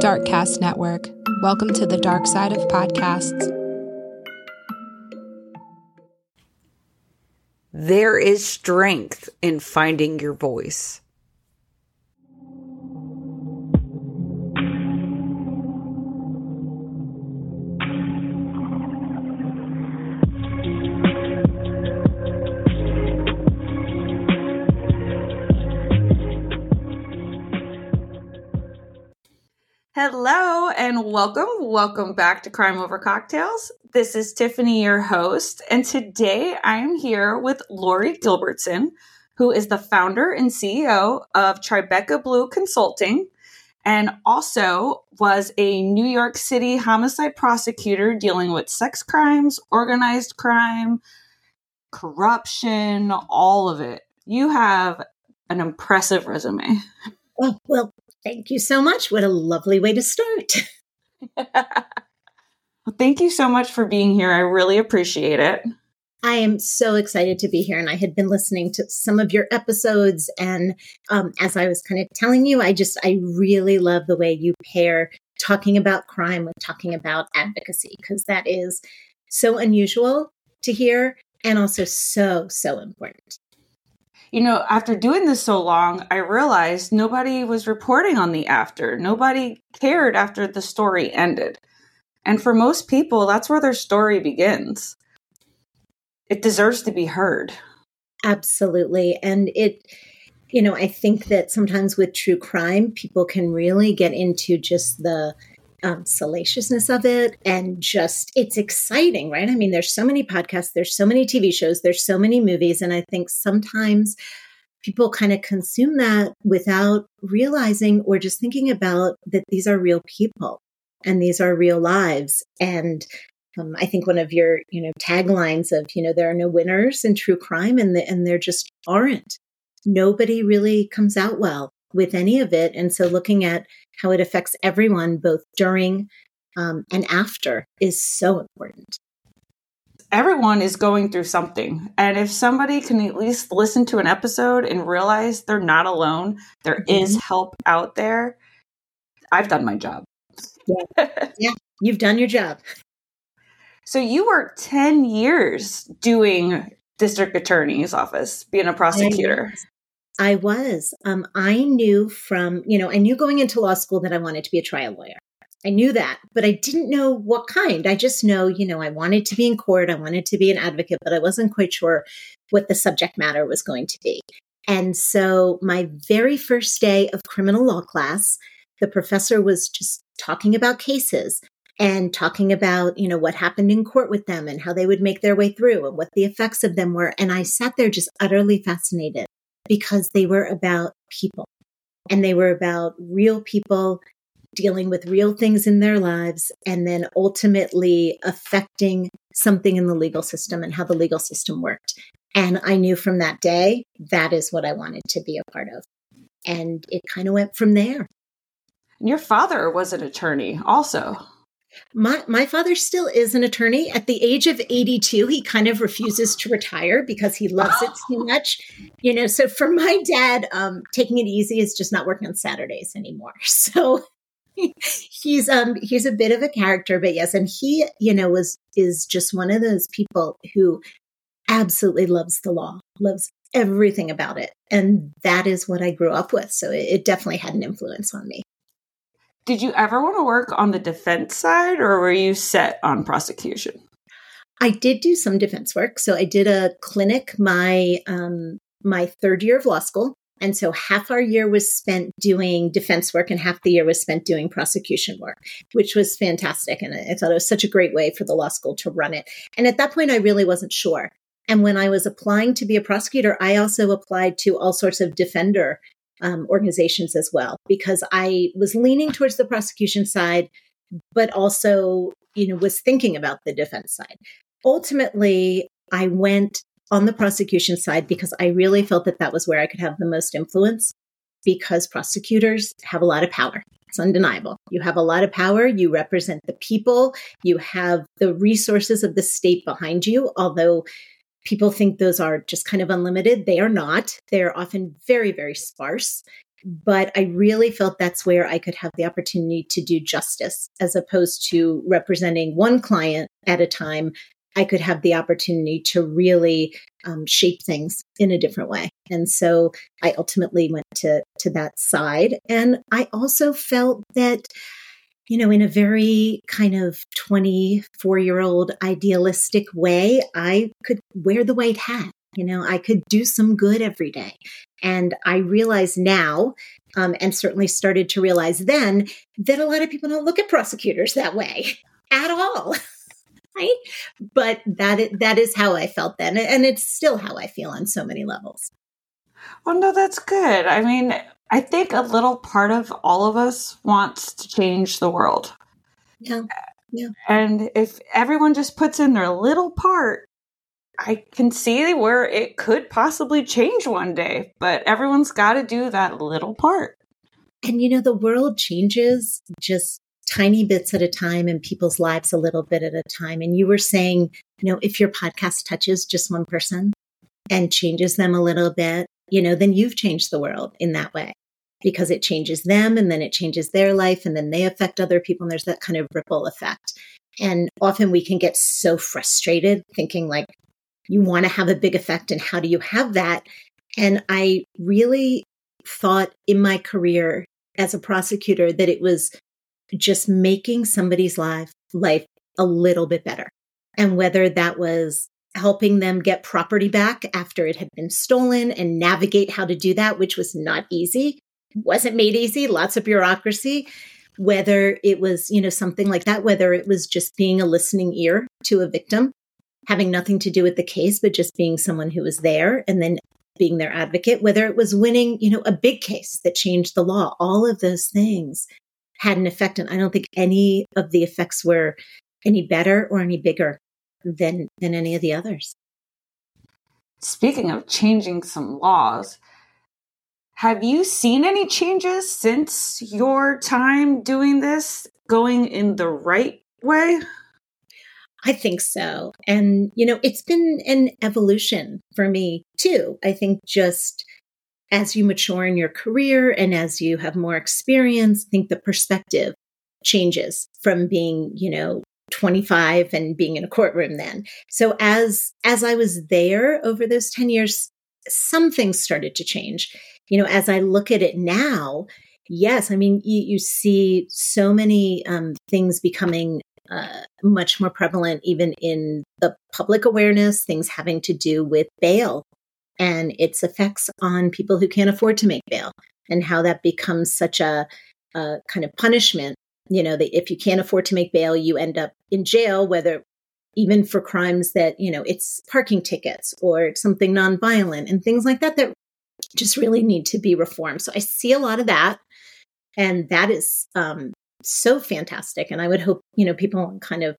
Darkcast Network. Welcome to the dark side of podcasts. There is strength in finding your voice. Welcome. Welcome back to Crime Over Cocktails. This is Tiffany, your host, and today I am here with Laurie Gilbertson, who is the founder and CEO of Tribeca Blue Consulting and also was a New York City homicide prosecutor dealing with sex crimes, organized crime, corruption, all of it. You have an impressive resume. Oh, well, Thank you so much. What a lovely way to start. well, thank you so much for being here. I really appreciate it. I am so excited to be here. And I had been listening to some of your episodes. And um, as I was kind of telling you, I just, I really love the way you pair talking about crime with talking about advocacy, because that is so unusual to hear and also so, so important you know, after doing this so long, I realized nobody was reporting on the after. Nobody cared after the story ended. And for most people, that's where their story begins. It deserves to be heard. Absolutely. And it, you know, I think that sometimes with true crime, people can really get into just the um, salaciousness of it and just it's exciting, right? I mean, there's so many podcasts, there's so many TV shows, there's so many movies, and I think sometimes people kind of consume that without realizing or just thinking about that these are real people and these are real lives and um, I think one of your, you know, taglines of, you know, there are no winners in true crime, and the, and there just aren't. Nobody really comes out well with any of it. And so looking at how it affects everyone, both during um, and after, is so important. Everyone is going through something. And if somebody can at least listen to an episode and realize they're not alone, there mm-hmm. is help out there, I've done my job. Yeah. yeah, you've done your job. So you worked 10 years doing district attorney's office, being a prosecutor. I was. Um, I knew from, you know, I knew going into law school that I wanted to be a trial lawyer. I knew that, but I didn't know what kind. I just know, you know, I wanted to be in court, I wanted to be an advocate, but I wasn't quite sure what the subject matter was going to be. And so my very first day of criminal law class, the professor was just talking about cases and talking about, you know, what happened in court with them and how they would make their way through and what the effects of them were. And I sat there just utterly fascinated because they were about people and they were about real people dealing with real things in their lives and then ultimately affecting something in the legal system and how the legal system worked. And I knew from that day that is what I wanted to be a part of. And it kind of went from there. And your father was an attorney also. My my father still is an attorney. At the age of 82, he kind of refuses to retire because he loves it too much. You know, so for my dad, um, taking it easy is just not working on Saturdays anymore. So he's um he's a bit of a character, but yes, and he, you know, was is just one of those people who absolutely loves the law, loves everything about it. And that is what I grew up with. So it, it definitely had an influence on me. Did you ever want to work on the defense side or were you set on prosecution? I did do some defense work. So I did a clinic my um, my third year of law school. And so half our year was spent doing defense work and half the year was spent doing prosecution work, which was fantastic. And I thought it was such a great way for the law school to run it. And at that point, I really wasn't sure. And when I was applying to be a prosecutor, I also applied to all sorts of defender um, organizations as well, because I was leaning towards the prosecution side, but also, you know, was thinking about the defense side. Ultimately, I went on the prosecution side because I really felt that that was where I could have the most influence because prosecutors have a lot of power. It's undeniable. You have a lot of power. You represent the people. You have the resources of the state behind you, although people think those are just kind of unlimited. They are not. They're often very, very sparse. but I really felt that's where I could have the opportunity to do justice as opposed to representing one client at a time. I could have the opportunity to really um, shape things in a different way. And so I ultimately went to, to that side. And I also felt that, you know, in a very kind of 24 year old idealistic way, I could wear the white hat. You know, I could do some good every day. And I realize now, um, and certainly started to realize then, that a lot of people don't look at prosecutors that way at all. right? But that is, that is how I felt then, and it's still how I feel on so many levels. Well, no, that's good. I mean, I think a little part of all of us wants to change the world. Yeah. Yeah. And if everyone just puts in their little part, I can see where it could possibly change one day, but everyone's got to do that little part. And you know, the world changes just tiny bits at a time in people's lives a little bit at a time. And you were saying, you know, if your podcast touches just one person and changes them a little bit, you know, then you've changed the world in that way because it changes them and then it changes their life and then they affect other people. And there's that kind of ripple effect. And often we can get so frustrated thinking like, you want to have a big effect and how do you have that? And I really thought in my career as a prosecutor that it was just making somebody's life life a little bit better. And whether that was helping them get property back after it had been stolen and navigate how to do that, which was not easy, wasn't made easy, lots of bureaucracy. Whether it was, you know, something like that, whether it was just being a listening ear to a victim, having nothing to do with the case, but just being someone who was there and then being their advocate, whether it was winning, you know, a big case that changed the law, all of those things had an effect. And I don't think any of the effects were any better or any bigger than, than any of the others. Speaking of changing some laws, have you seen any changes since your time doing this going in the right way? I think so. And, you know, it's been an evolution for me too. I think just as you mature in your career and as you have more experience, I think the perspective changes from being, you know, 25 and being in a courtroom then. So as as I was there over those 10 years, some things started to change. You know, as I look at it now, yes, I mean, you, you see so many um, things becoming uh, much more prevalent even in the public awareness, things having to do with bail and its effects on people who can't afford to make bail and how that becomes such a, a kind of punishment. You know, that if you can't afford to make bail, you end up in jail, whether even for crimes that, you know, it's parking tickets or something nonviolent and things like that that just really need to be reformed. So I see a lot of that. And that is um, so fantastic. And I would hope, you know, people on kind of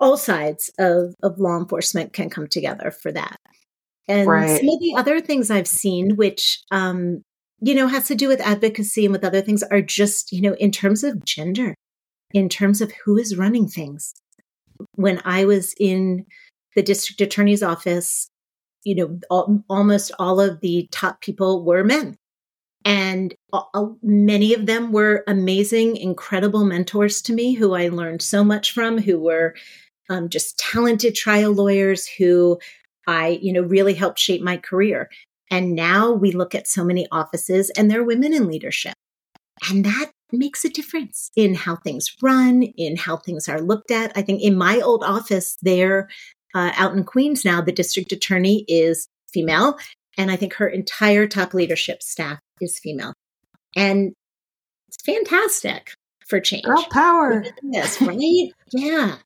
all sides of, of law enforcement can come together for that. And right. some of the other things I've seen, which, um, you know, has to do with advocacy and with other things, are just, you know, in terms of gender, in terms of who is running things. When I was in the district attorney's office, you know, almost all of the top people were men. And many of them were amazing, incredible mentors to me who I learned so much from, who were um, just talented trial lawyers who I, you know, really helped shape my career. And now we look at so many offices and there are women in leadership. And that makes a difference in how things run, in how things are looked at. I think in my old office there uh, out in Queens now, the district attorney is female. And I think her entire top leadership staff is female. And it's fantastic for change. Girl power. Yes, right? yeah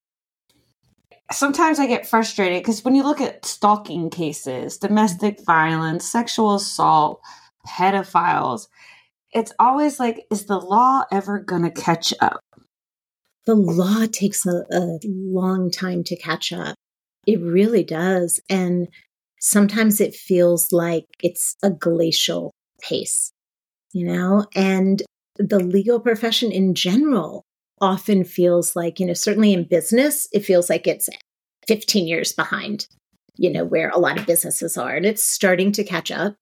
sometimes I get frustrated because when you look at stalking cases, domestic violence, sexual assault, pedophiles, it's always like, is the law ever going to catch up? The law takes a, a, long time to catch up. It really does. And sometimes it feels like it's a glacial pace, you know? And the legal profession in general often feels like, you know, certainly in business, it feels like it's 15 years behind, you know, where a lot of businesses are. And it's starting to catch up.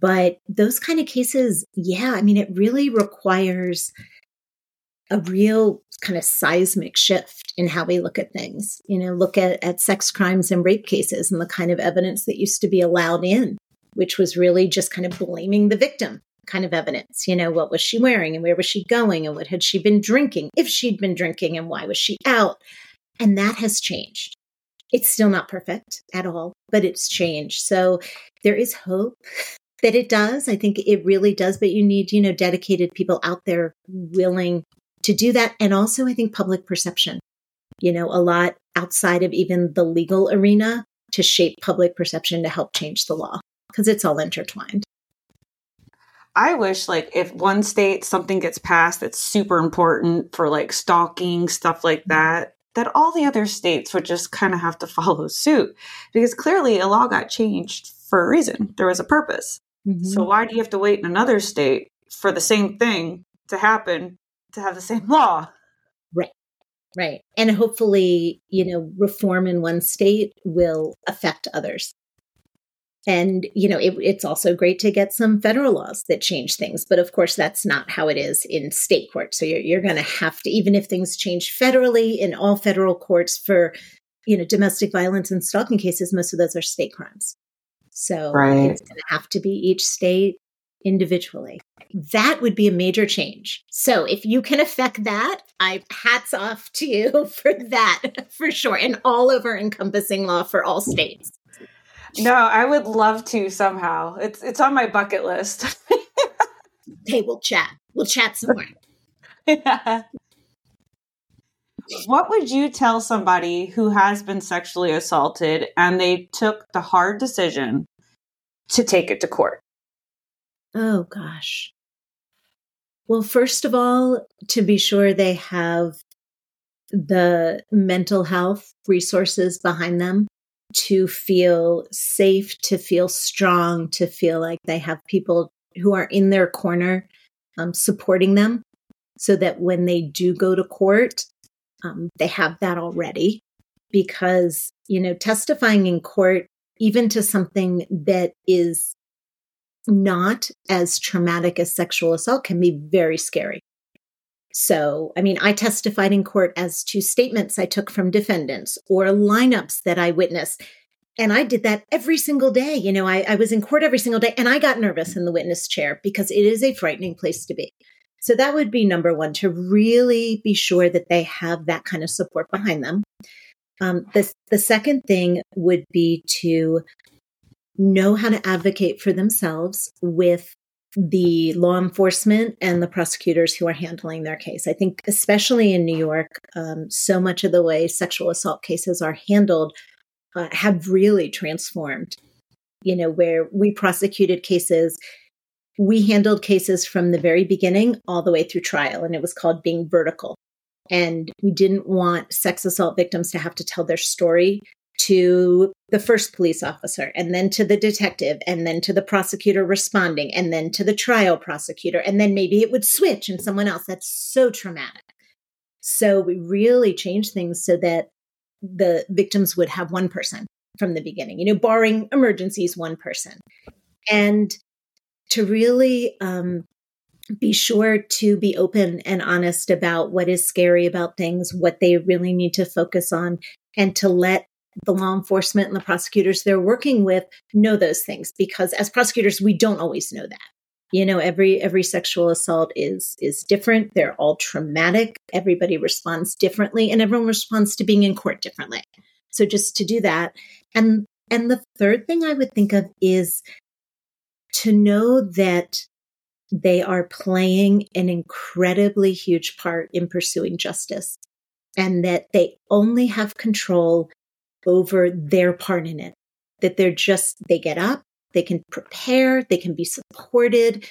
But those kind of cases, yeah, I mean, it really requires a real kind of seismic shift in how we look at things. You know, look at, at sex crimes and rape cases and the kind of evidence that used to be allowed in, which was really just kind of blaming the victim kind of evidence. You know, what was she wearing and where was she going and what had she been drinking, if she'd been drinking and why was she out. And that has changed. It's still not perfect at all, but it's changed. So there is hope that it does. I think it really does, but you need, you know, dedicated people out there willing to do that. And also, I think public perception, you know, a lot outside of even the legal arena to shape public perception to help change the law because it's all intertwined. I wish like if one state something gets passed that's super important for like stalking stuff like mm-hmm. that that all the other states would just kind of have to follow suit because clearly a law got changed for a reason. There was a purpose. Mm-hmm. So why do you have to wait in another state for the same thing to happen to have the same law? Right. Right. And hopefully, you know, reform in one state will affect others. And, you know, it, it's also great to get some federal laws that change things. But of course, that's not how it is in state court. So you're, you're going to have to, even if things change federally in all federal courts for, you know, domestic violence and stalking cases, most of those are state crimes. So right. it's going to have to be each state individually. That would be a major change. So if you can affect that, I hats off to you for that for sure. And all over encompassing law for all states. No, I would love to somehow. It's it's on my bucket list. hey, we'll chat. We'll chat some more. yeah. What would you tell somebody who has been sexually assaulted and they took the hard decision to take it to court? Oh gosh. Well, first of all, to be sure they have the mental health resources behind them to feel safe, to feel strong, to feel like they have people who are in their corner um, supporting them so that when they do go to court, um, they have that already. Because, you know, testifying in court, even to something that is not as traumatic as sexual assault, can be very scary. So, I mean, I testified in court as to statements I took from defendants or lineups that I witnessed. And I did that every single day. You know, I, I, was in court every single day and I got nervous in the witness chair because it is a frightening place to be. So that would be number one to really be sure that they have that kind of support behind them. Um, the, the second thing would be to know how to advocate for themselves with the law enforcement and the prosecutors who are handling their case. I think, especially in New York, um, so much of the way sexual assault cases are handled uh, have really transformed. You know, where we prosecuted cases, we handled cases from the very beginning all the way through trial, and it was called being vertical. And we didn't want sex assault victims to have to tell their story to the first police officer and then to the detective and then to the prosecutor responding and then to the trial prosecutor and then maybe it would switch and someone else. That's so traumatic. So we really changed things so that the victims would have one person from the beginning you know barring emergencies one person. And to really um, be sure to be open and honest about what is scary about things, what they really need to focus on, and to let the law enforcement and the prosecutors they're working with know those things because as prosecutors we don't always know that. You know every every sexual assault is is different. They're all traumatic. Everybody responds differently and everyone responds to being in court differently. So just to do that. And and the third thing i would think of is to know that they are playing an incredibly huge part in pursuing justice and that they only have control over their part in it. That they're just, they get up, they can prepare, they can be supported,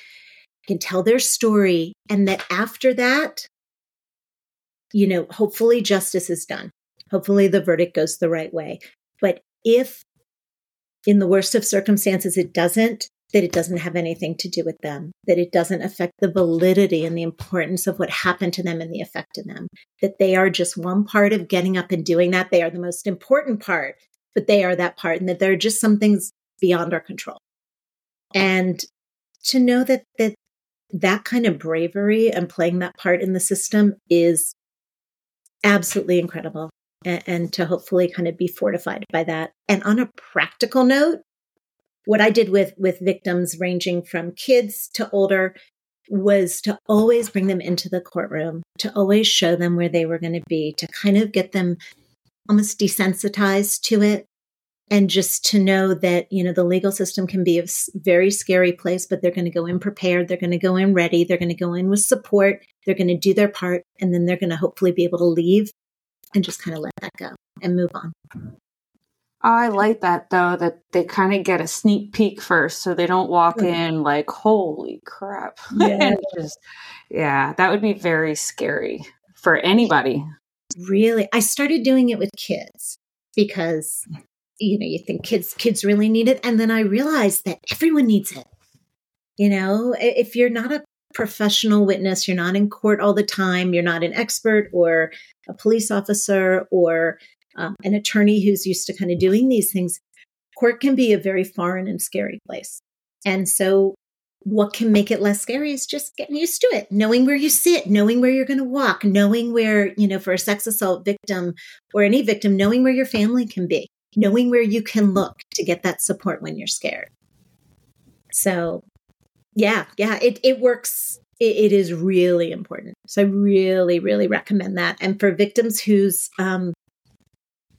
can tell their story. And that after that, you know, hopefully justice is done. Hopefully the verdict goes the right way. But if in the worst of circumstances it doesn't, that it doesn't have anything to do with them, that it doesn't affect the validity and the importance of what happened to them and the effect to them, that they are just one part of getting up and doing that. They are the most important part, but they are that part, and that there are just some things beyond our control. And to know that that that kind of bravery and playing that part in the system is absolutely incredible. And, and to hopefully kind of be fortified by that. And on a practical note, what I did with with victims ranging from kids to older was to always bring them into the courtroom, to always show them where they were going to be, to kind of get them almost desensitized to it. And just to know that, you know, the legal system can be a very scary place, but they're going to go in prepared. They're going to go in ready. They're going to go in with support. They're going to do their part. And then they're going to hopefully be able to leave and just kind of let that go and move on. I like that though, that they kind of get a sneak peek first so they don't walk in like, holy crap. Yeah. just, yeah, that would be very scary for anybody. Really? I started doing it with kids because you know, you think kids kids really need it and then I realized that everyone needs it. You know, if you're not a professional witness, you're not in court all the time, you're not an expert or a police officer or um, an attorney who's used to kind of doing these things, court can be a very foreign and scary place. And so, what can make it less scary is just getting used to it, knowing where you sit, knowing where you're going to walk, knowing where, you know, for a sex assault victim or any victim, knowing where your family can be, knowing where you can look to get that support when you're scared. So, yeah, yeah, it, it works. It, it is really important. So I really, really recommend that. And for victims whose um,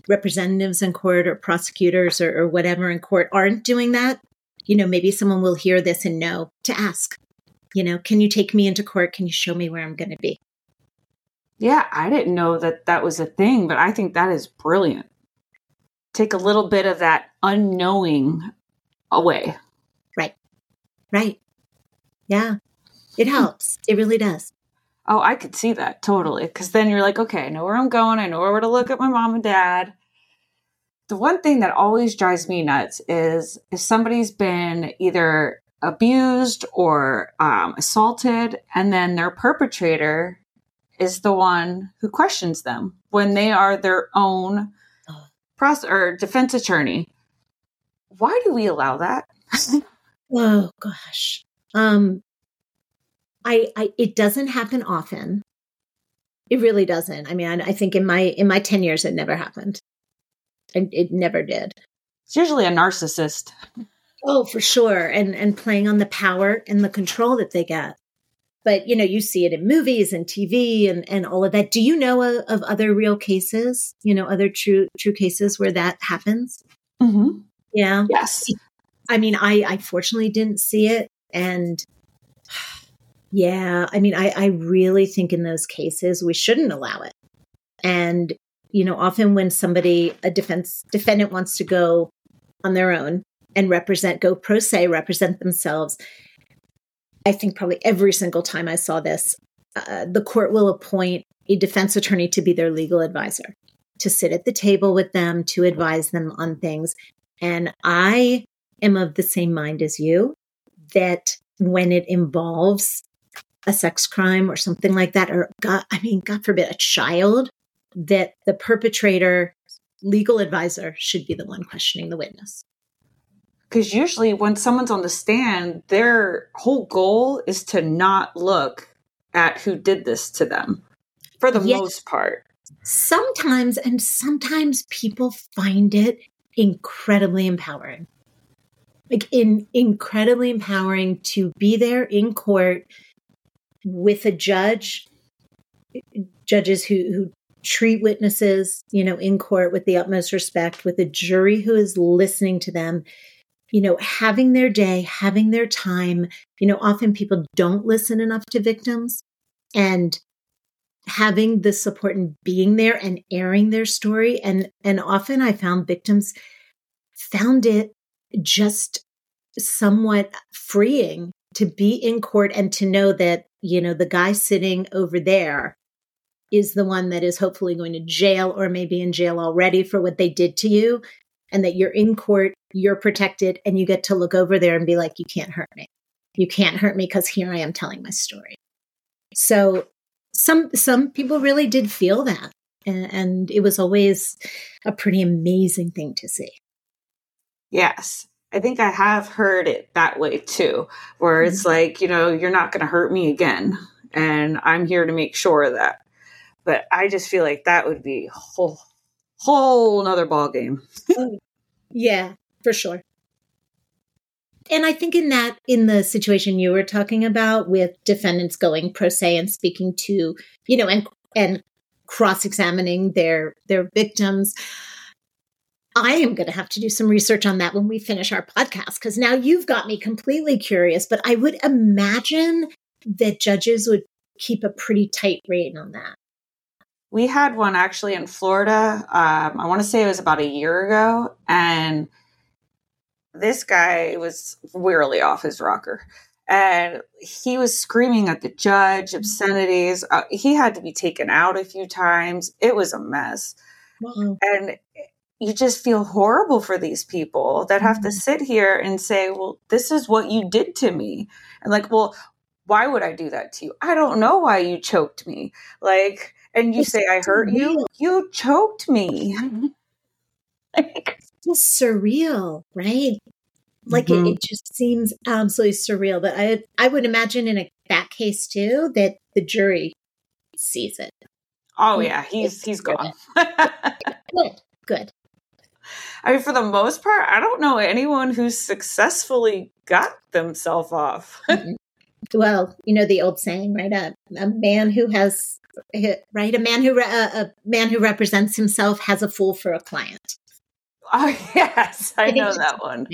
representatives in court or prosecutors or, or whatever in court aren't doing that, you know, maybe someone will hear this and know to ask, you know, can you take me into court? Can you show me where I'm going to be? Yeah, I didn't know that that was a thing, but I think that is brilliant. Take a little bit of that unknowing away. Right. Right. Yeah. It hmm. helps. It really does. Oh, I could see that totally. Because then you're like, okay, I know where I'm going. I know where to look at my mom and dad the one thing that always drives me nuts is if somebody's been either abused or um, assaulted, and then their perpetrator is the one who questions them when they are their own pros- or defense attorney. Why do we allow that? oh gosh, um, I, I it doesn't happen often. It really doesn't. I mean, I, I think in my in my ten years, it never happened. It, it never did. It's usually a narcissist. Oh, for sure. And and playing on the power and the control that they get. But you know, you see it in movies and TV and, and all of that. Do you know of, of other real cases? You know, other true true cases where that happens? Mm-hmm. Yeah. Yes. I mean, I I fortunately didn't see it, and yeah, I mean, I I really think in those cases we shouldn't allow it. And you know, often when somebody, a defense defendant wants to go on their own and represent, go pro se, represent themselves, I think probably every single time I saw this, uh, the court will appoint a defense attorney to be their legal advisor, to sit at the table with them, to advise them on things. And I am of the same mind as you that when it involves a sex crime or something like that, or God, I mean, God forbid, a child, that the perpetrator legal advisor should be the one questioning the witness. Because usually, when someone's on the stand, their whole goal is to not look at who did this to them for the yes. most part. Sometimes, and sometimes people find it incredibly empowering. Like, in incredibly empowering to be there in court with a judge, judges who, who treat witnesses, you know, in court with the utmost respect, with a jury who is listening to them, you know, having their day, having their time. You know, often people don't listen enough to victims and having the support and being there and airing their story. And and often I found victims found it just somewhat freeing to be in court and to know that, you know, the guy sitting over there is the one that is hopefully going to jail or maybe in jail already for what they did to you and that you're in court, you're protected and you get to look over there and be like you can't hurt me. You can't hurt me because here I am telling my story. So some some people really did feel that and, and it was always a pretty amazing thing to see. Yes. I think I have heard it that way too, where it's mm-hmm. like, you know, you're not going to hurt me again. And I'm here to make sure that. But I just feel like that would be whole, whole nother ball game. yeah, for sure. And I think in that, in the situation you were talking about with defendants going pro se and speaking to, you know, and, and cross examining their, their victims, I am going to have to do some research on that when we finish our podcast because now you've got me completely curious. But I would imagine that judges would keep a pretty tight rein on that. We had one actually in Florida. Um, I want to say it was about a year ago. And this guy was wearily off his rocker. And he was screaming at the judge, obscenities. Uh, he had to be taken out a few times. It was a mess. Wow. And you just feel horrible for these people that have to mm-hmm. sit here and say, well, this is what you did to me. And like, well, why would I do that to you? I don't know why you choked me. Like, and you it's say, I hurt you. You choked me. like, it's surreal, right? Like mm-hmm. it, it, just seems absolutely surreal. But I, I would imagine in a, that case too that the jury sees it. Oh yeah, he's he's gone. good, good. I mean, for the most part, I don't know anyone who's successfully got themselves off. Well, you know the old saying, right? A, a man who has right a man who uh, a man who represents himself has a fool for a client. Oh yes, I know that one.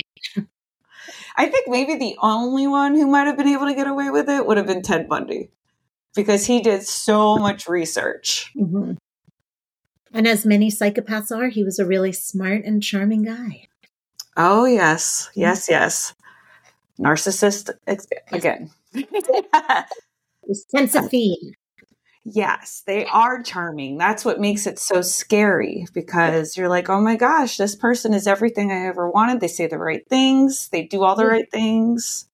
I think maybe the only one who might have been able to get away with it would have been Ted Bundy because he did so much research. Mm-hmm. And as many psychopaths are, he was a really smart and charming guy. Oh, yes. Yes, yes. Narcissist again. Sense of theme. Yes, they are charming. That's what makes it so scary because you're like, oh my gosh, this person is everything I ever wanted. They say the right things, they do all the right things.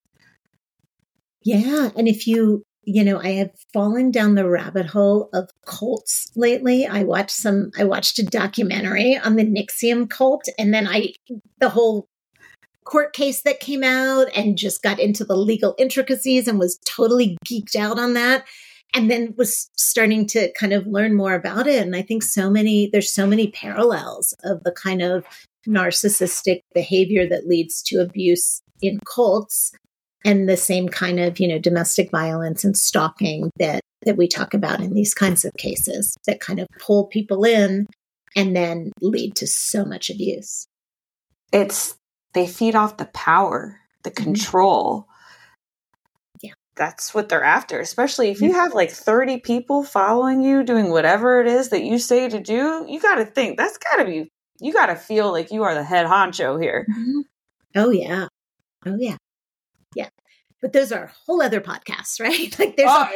Yeah. And if you you know, I have fallen down the rabbit hole of cults lately. I watched some, I watched a documentary on the NXIVM cult, and then I, the whole court case that came out and just got into the legal intricacies and was totally geeked out on that. And then was starting to kind of learn more about it. And I think so many, there's so many parallels of the kind of narcissistic behavior that leads to abuse in cults and the same kind of you know domestic violence and stalking that that we talk about in these kinds of cases that kind of pull people in and then lead to so much abuse it's they feed off the power the mm-hmm. control yeah that's what they're after especially if you have like 30 people following you doing whatever it is that you say to do you got to think that's got to be you got to feel like you are the head honcho here mm-hmm. oh yeah oh yeah yeah. But those are whole other podcasts, right? Like there's oh,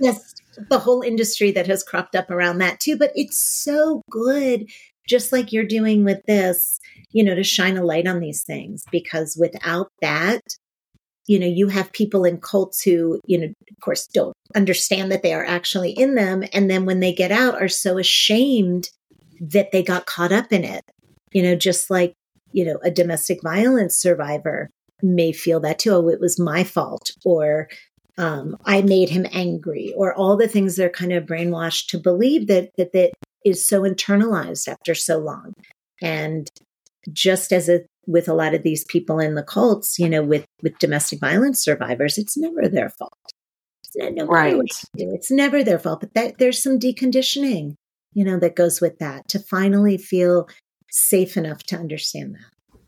yeah. the whole industry that has cropped up around that too. But it's so good, just like you're doing with this, you know, to shine a light on these things. Because without that, you know, you have people in cults who, you know, of course, don't understand that they are actually in them. And then when they get out, are so ashamed that they got caught up in it. You know, just like, you know, a domestic violence survivor may feel that too. Oh, it was my fault, or um, I made him angry, or all the things they're kind of brainwashed to believe that that that is so internalized after so long. And just as a, with a lot of these people in the cults, you know, with with domestic violence survivors, it's never their fault. It's, no right. It's never their fault. But that, there's some deconditioning, you know, that goes with that to finally feel safe enough to understand that.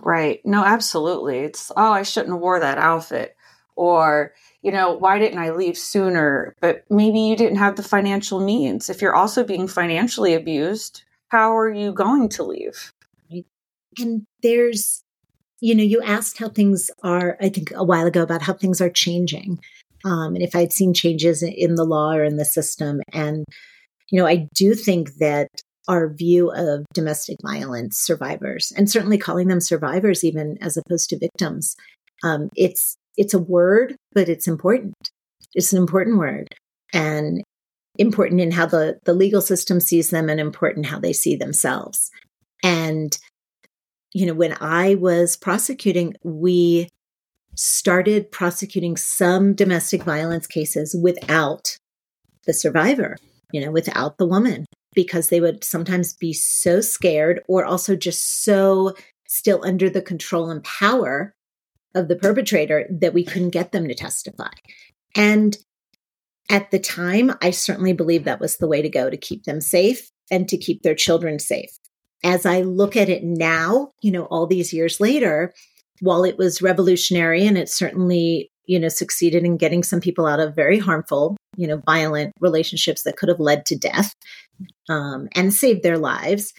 Right. No, absolutely. It's, oh, I shouldn't have wore that outfit. Or, you know, why didn't I leave sooner? But maybe you didn't have the financial means. If you're also being financially abused, how are you going to leave? And there's, you know, you asked how things are, I think a while ago about how things are changing. Um, and if I'd seen changes in the law or in the system. And, you know, I do think that our view of domestic violence survivors and certainly calling them survivors even as opposed to victims um, it's it's a word but it's important. It's an important word and important in how the the legal system sees them and important how they see themselves. And you know, when I was prosecuting, we started prosecuting some domestic violence cases without the survivor, you know, without the woman, because they would sometimes be so scared or also just so still under the control and power of the perpetrator that we couldn't get them to testify. And at the time, I certainly believe that was the way to go to keep them safe and to keep their children safe. As I look at it now, you know, all these years later, while it was revolutionary and it certainly, you know, succeeded in getting some people out of very harmful, you know, violent relationships that could have led to death um, and saved their lives,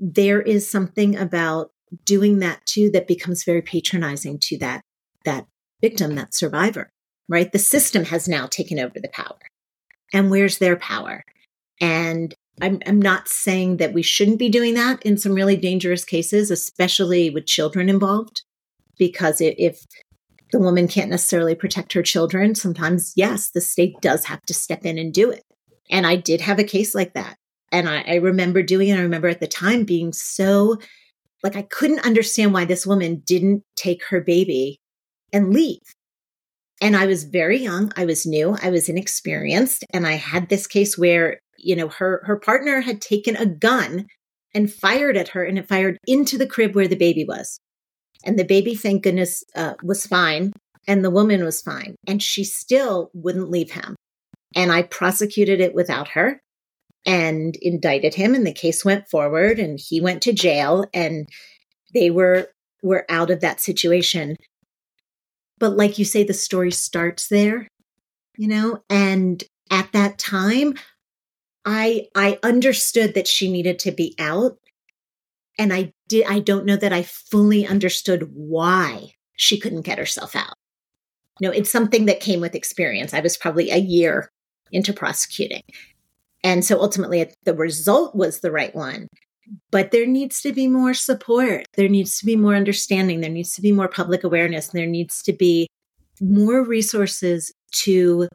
there is something about doing that too that becomes very patronizing to that that victim, that survivor, right? The system has now taken over the power. And where's their power? And I'm, I'm not saying that we shouldn't be doing that in some really dangerous cases, especially with children involved, because if the woman can't necessarily protect her children, sometimes, yes, the state does have to step in and do it. And I did have a case like that. And I, I remember doing it. I remember at the time being so like, I couldn't understand why this woman didn't take her baby and leave. And I was very young. I was new. I was inexperienced. And I had this case where, you know, her, her partner had taken a gun and fired at her and it fired into the crib where the baby was. And the baby, thank goodness, uh, was fine. And the woman was fine. And she still wouldn't leave him. And I prosecuted it without her and indicted him. And the case went forward and he went to jail and they were, were out of that situation. But like you say, the story starts there, you know, and at that time, I I understood that she needed to be out. And I did I don't know that I fully understood why she couldn't get herself out. You know, it's something that came with experience. I was probably a year into prosecuting. And so ultimately the result was the right one. But there needs to be more support. There needs to be more understanding. There needs to be more public awareness. And There needs to be more resources to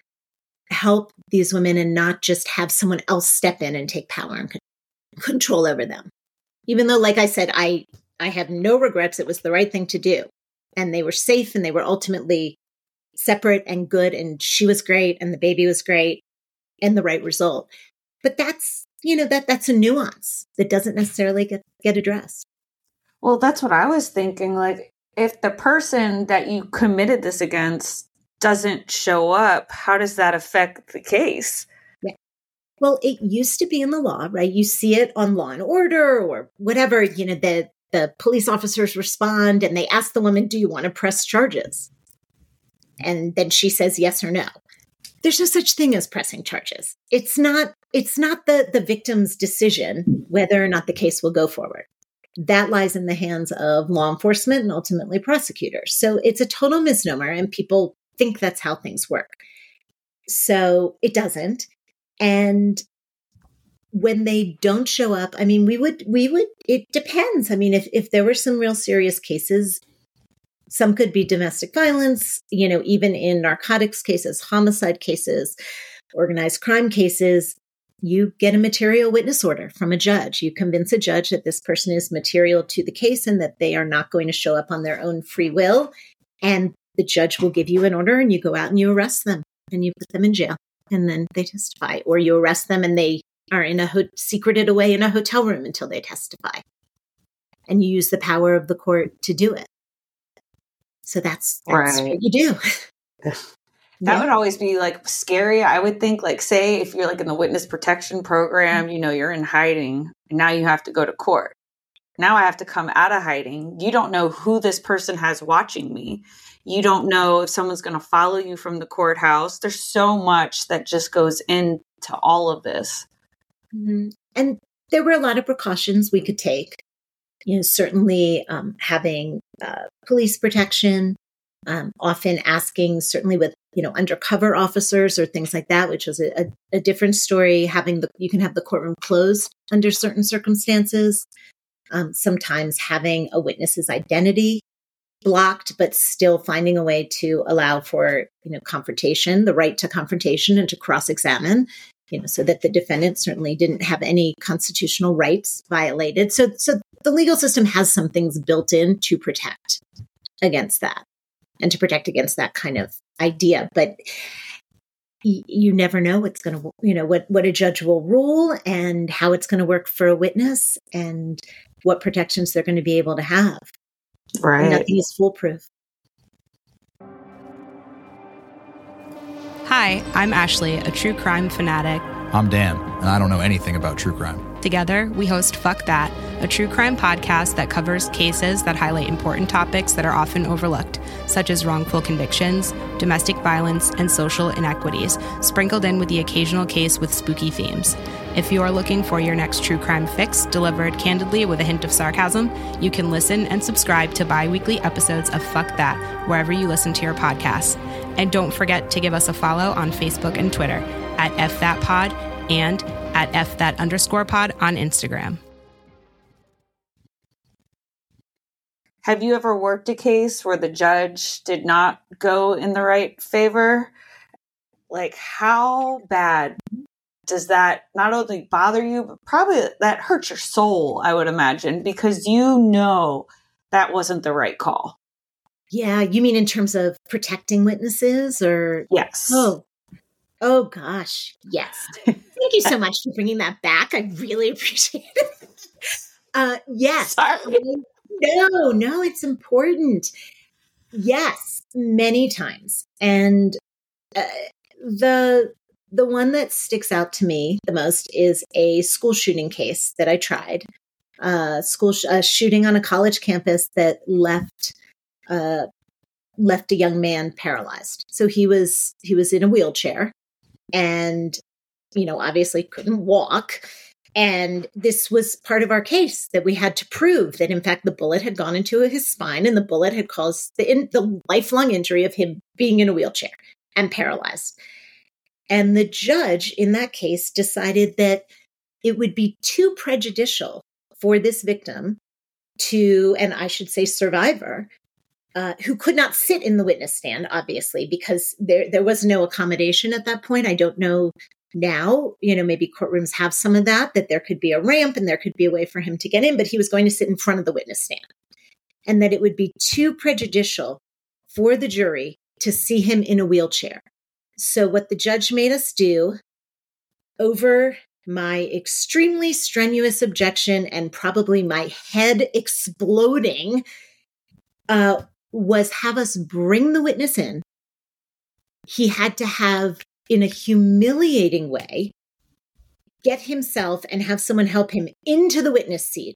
help these women and not just have someone else step in and take power and control over them. Even though, like I said, I, I have no regrets. It was the right thing to do. And they were safe and they were ultimately separate and good. And she was great and the baby was great and the right result. But that's you know that that's a nuance that doesn't necessarily get get addressed. Well that's what i was thinking like if the person that you committed this against doesn't show up how does that affect the case? Yeah. well it used to be in the law right? You see it on law and order or whatever you know the the police officers respond and they ask the woman do you want to press charges? And then she says yes or no. There's no such thing as pressing charges. It's not it's not the the victim's decision whether or not the case will go forward. That lies in the hands of law enforcement and ultimately prosecutors. So it's a total misnomer and people think that's how things work. So it doesn't. And when they don't show up, I mean, we would, we would, it depends. I mean, if, if there were some real serious cases, some could be domestic violence, you know, even in narcotics cases, homicide cases, organized crime cases. You get a material witness order from a judge. You convince a judge that this person is material to the case and that they are not going to show up on their own free will. And the judge will give you an order and you go out and you arrest them and you put them in jail and then they testify. Or you arrest them and they are in a ho- secreted away in a hotel room until they testify. And you use the power of the court to do it. So that's, that's right. what you do. that yeah. would always be like scary. I would think like say if you're like in the witness protection program, you know, you're in hiding and now you have to go to court. Now I have to come out of hiding. You don't know who this person has watching me. You don't know if someone's going to follow you from the courthouse. There's so much that just goes into all of this. Mm-hmm. And there were a lot of precautions we could take you know, certainly um, having uh, police protection, um, often asking, certainly with you know undercover officers or things like that, which is a, a, a different story. Having the you can have the courtroom closed under certain circumstances. Um, sometimes having a witness's identity blocked, but still finding a way to allow for you know confrontation, the right to confrontation and to cross examine you know, so that the defendant certainly didn't have any constitutional rights violated. So, so the legal system has some things built in to protect against that and to protect against that kind of idea. But you never know what's going to you know what what a judge will rule and how it's going to work for a witness and what protections they're going to be able to have right nothing is foolproof Hi, I'm Ashley, a true crime fanatic. I'm Dan, and I don't know anything about true crime. Together, we host Fuck That, a true crime podcast that covers cases that highlight important topics that are often overlooked, such as wrongful convictions, domestic violence, and social inequities, sprinkled in with the occasional case with spooky themes. If you are looking for your next true crime fix delivered candidly with a hint of sarcasm, you can listen and subscribe to bi weekly episodes of Fuck That wherever you listen to your podcasts. And don't forget to give us a follow on Facebook and Twitter at FThatPod and at F that underscore pod on Instagram. Have you ever worked a case where the judge did not go in the right favor? Like, how bad does that not only bother you, but probably that hurts your soul, I would imagine, because you know that wasn't the right call. Yeah, you mean in terms of protecting witnesses or? Yes. Oh, oh gosh, yes. Thank you so much for bringing that back. I really appreciate it. Uh, yes. Sorry. No, no, it's important. Yes, many times. And uh, the the one that sticks out to me the most is a school shooting case that I tried. Uh, school sh- a shooting on a college campus that left uh, left a young man paralyzed. So he was he was in a wheelchair, and you know, obviously couldn't walk. And this was part of our case that we had to prove that, in fact, the bullet had gone into his spine and the bullet had caused the, in, the lifelong injury of him being in a wheelchair and paralyzed. And the judge in that case decided that it would be too prejudicial for this victim to, and I should say survivor, uh, who could not sit in the witness stand, obviously, because there there was no accommodation at that point. I don't know now, you know, maybe courtrooms have some of that, that there could be a ramp and there could be a way for him to get in, but he was going to sit in front of the witness stand. And that it would be too prejudicial for the jury to see him in a wheelchair. So, what the judge made us do over my extremely strenuous objection and probably my head exploding uh, was have us bring the witness in. He had to have in a humiliating way, get himself and have someone help him into the witness seat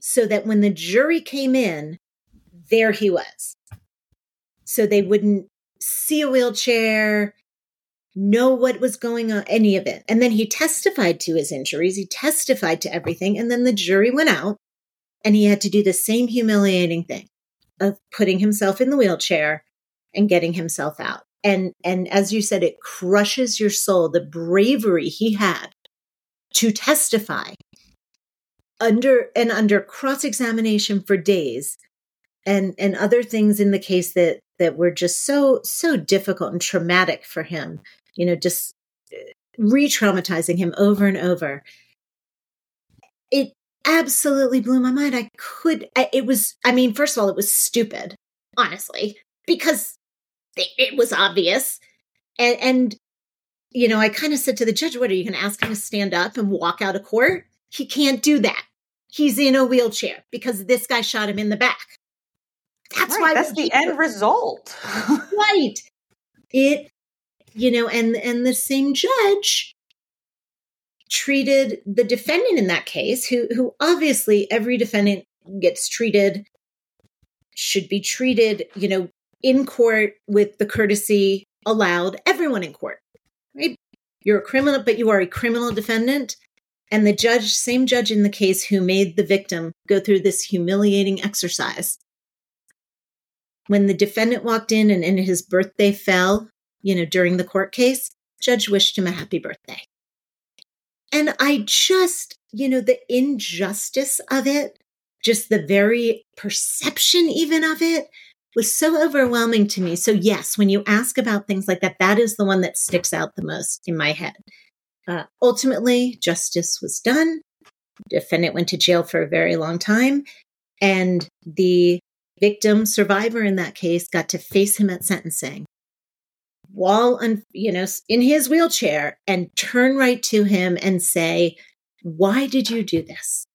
so that when the jury came in, there he was. So they wouldn't see a wheelchair, know what was going on, any of it. And then he testified to his injuries, he testified to everything. And then the jury went out and he had to do the same humiliating thing of putting himself in the wheelchair and getting himself out. And and as you said it crushes your soul the bravery he had to testify under and under cross examination for days and and other things in the case that that were just so so difficult and traumatic for him you know just uh, re-traumatizing him over and over. It absolutely blew my mind i could I, it was i mean first of all it was stupid honestly because it was obvious. And, and you know, I kind of said to the judge, what are you going to ask him to stand up and walk out of court? He can't do that. He's in a wheelchair because this guy shot him in the back. That's right, why that's the end result. right. It, you know, and and the same judge treated the defendant in that case, who who obviously every defendant gets treated should be treated, you know, in court with the courtesy allowed everyone in court, right? You're a criminal, but you are a criminal defendant. And the judge, same judge in the case who made the victim go through this humiliating exercise. When the defendant walked in and, and his birthday fell, you know, during the court case, judge wished him a happy birthday. And I just, you know, the injustice of it, just the very perception even of it was so overwhelming to me. So, yes, when you ask about things like that, that is the one that sticks out the most in my head. Uh, ultimately, justice was done. Defendant went to jail for a very long time. And the victim survivor in that case got to face him at sentencing while you know in his wheelchair and turn right to him and say why did you do this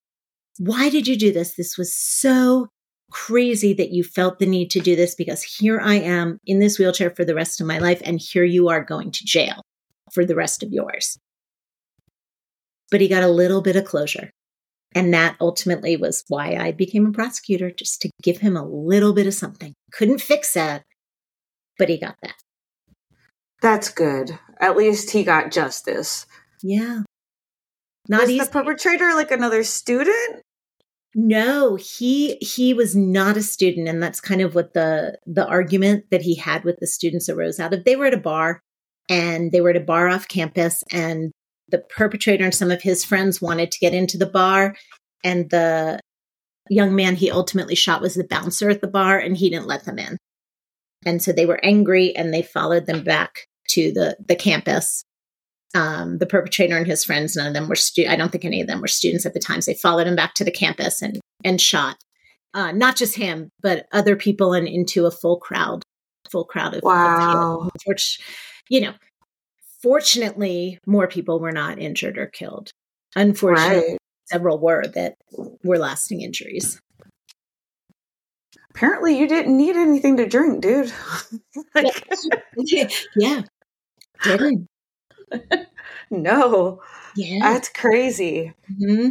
why did you do this this was so crazy that you felt the need to do this because here i am in this wheelchair for the rest of my life and here you are going to jail for the rest of yours but he got a little bit of closure and that ultimately was why I became a prosecutor, just to give him a little bit of something. Couldn't fix that, but he got that. That's good. At least he got justice. Yeah. Not was easy. the perpetrator like another student? No, he he was not a student, and that's kind of what the the argument that he had with the students arose out of. They were at a bar, and they were at a bar off campus, and the perpetrator and some of his friends wanted to get into the bar, and the young man he ultimately shot was the bouncer at the bar, and he didn't let them in. And so they were angry, and they followed them back to the the campus. Um, the perpetrator and his friends, none of them were stu- I don't think any of them were students at the time. So they followed him back to the campus and and shot uh, not just him, but other people and into a full crowd, full crowd of wow. Which, you know, Fortunately, more people were not injured or killed. Unfortunately, right. several were that were lasting injuries. Apparently, you didn't need anything to drink, dude. like, yeah, didn't. no. Yeah. That's crazy. Mm-hmm.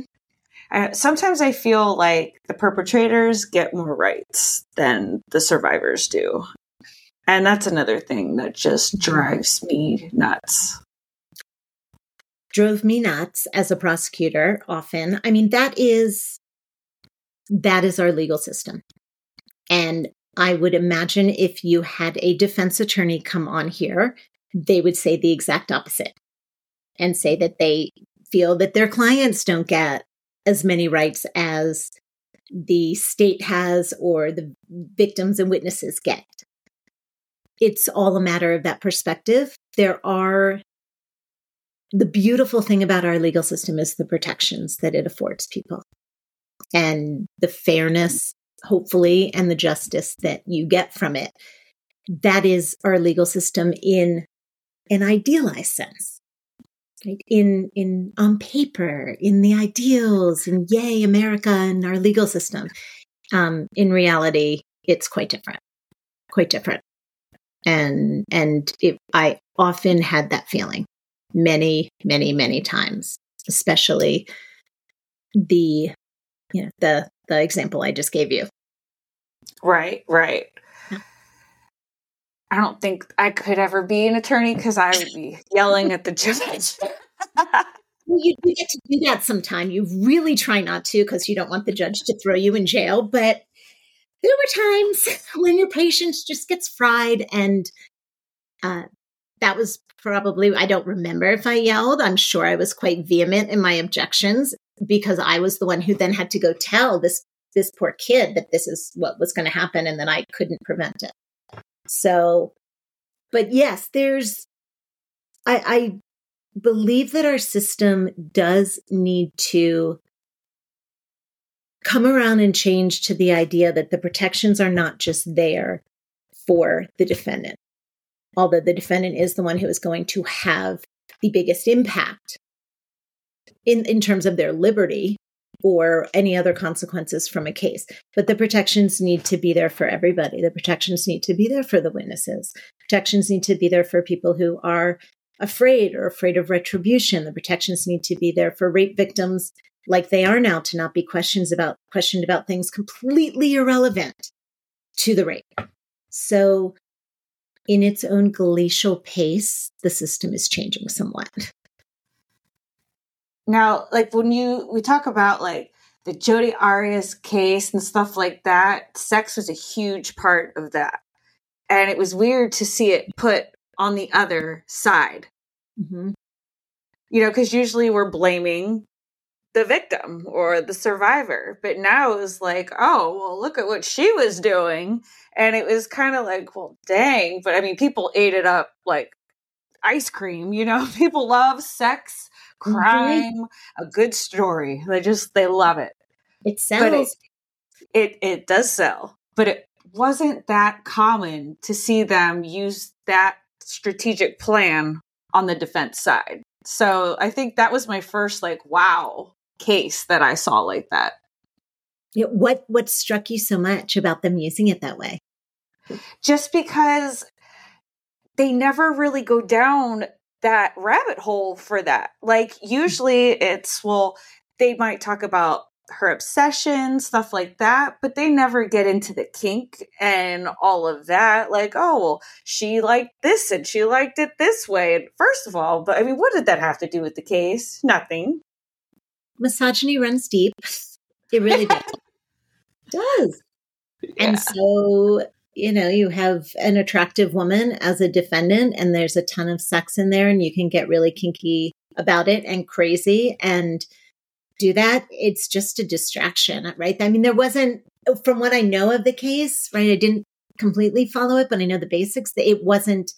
Uh, sometimes I feel like the perpetrators get more rights than the survivors do. And that's another thing that just drives me nuts. Drove me nuts as a prosecutor often. I mean, that is that is our legal system. And I would imagine if you had a defense attorney come on here, they would say the exact opposite and say that they feel that their clients don't get as many rights as the state has or the victims and witnesses get it's all a matter of that perspective. There are the beautiful thing about our legal system is the protections that it affords people and the fairness, hopefully, and the justice that you get from it. That is our legal system in an idealized sense. Right? In in on paper, in the ideals, and yay, America and our legal system. Um, in reality, it's quite different. Quite different and and it, I often had that feeling many many many times, especially the you know the the example I just gave you. Right, right. I don't think I could ever be an attorney because I would be yelling at the judge. you, you get to do that sometime. You really try not to because you don't want the judge to throw you in jail. But there were times when your patience just gets fried and uh, that was probably i don't remember if i yelled i'm sure i was quite vehement in my objections because i was the one who then had to go tell this this poor kid that this is what was going to happen and that i couldn't prevent it so but yes there's i i believe that our system does need to come around and change to the idea that the protections are not just there for the defendant, although the defendant is the one who is going to have the biggest impact in, in terms of their liberty or any other consequences from a case. But the protections need to be there for everybody. The protections need to be there for the witnesses. Protections need to be there for people who are afraid or afraid of retribution. The protections need to be there for rape victims like they are now to not be questions about questioned about things completely irrelevant to the rape. So in its own glacial pace, the system is changing somewhat. Now, like when you we talk about like the Jodi Arias case and stuff like that, sex was a huge part of that. And it was weird to see it put on the other side. Mm-hmm. You know, because usually we're blaming the victim or the survivor. But now it was like, oh, well, look at what she was doing. And it was kind of like, well, dang. But I mean, people ate it up like ice cream, you know? People love sex Mm-hmm. crime, a good story. They just they love it. It sells. It, it it does sell, but it wasn't that common to see them use that strategic plan on the defense side. So I think that was my first like wow case that I saw like that. Yeah, what what struck you so much about them using it that way? Just because they never really go down that rabbit hole for that. Like mm. usually it's well they might talk about her obsession, stuff like that, but they never get into the kink and all of that. Like, oh, well, she liked this and she liked it this way. And first of all, but I mean, what did that have to do with the case? Nothing. Misogyny runs deep. It really does. does. Yeah. And so, you know, you have an attractive woman as a defendant, and there's a ton of sex in there, and you can get really kinky about it and crazy. And do that, it's just a distraction, right? I mean, there wasn't, from what I know of the case, right? I didn't completely follow it, but I know the basics. It wasn't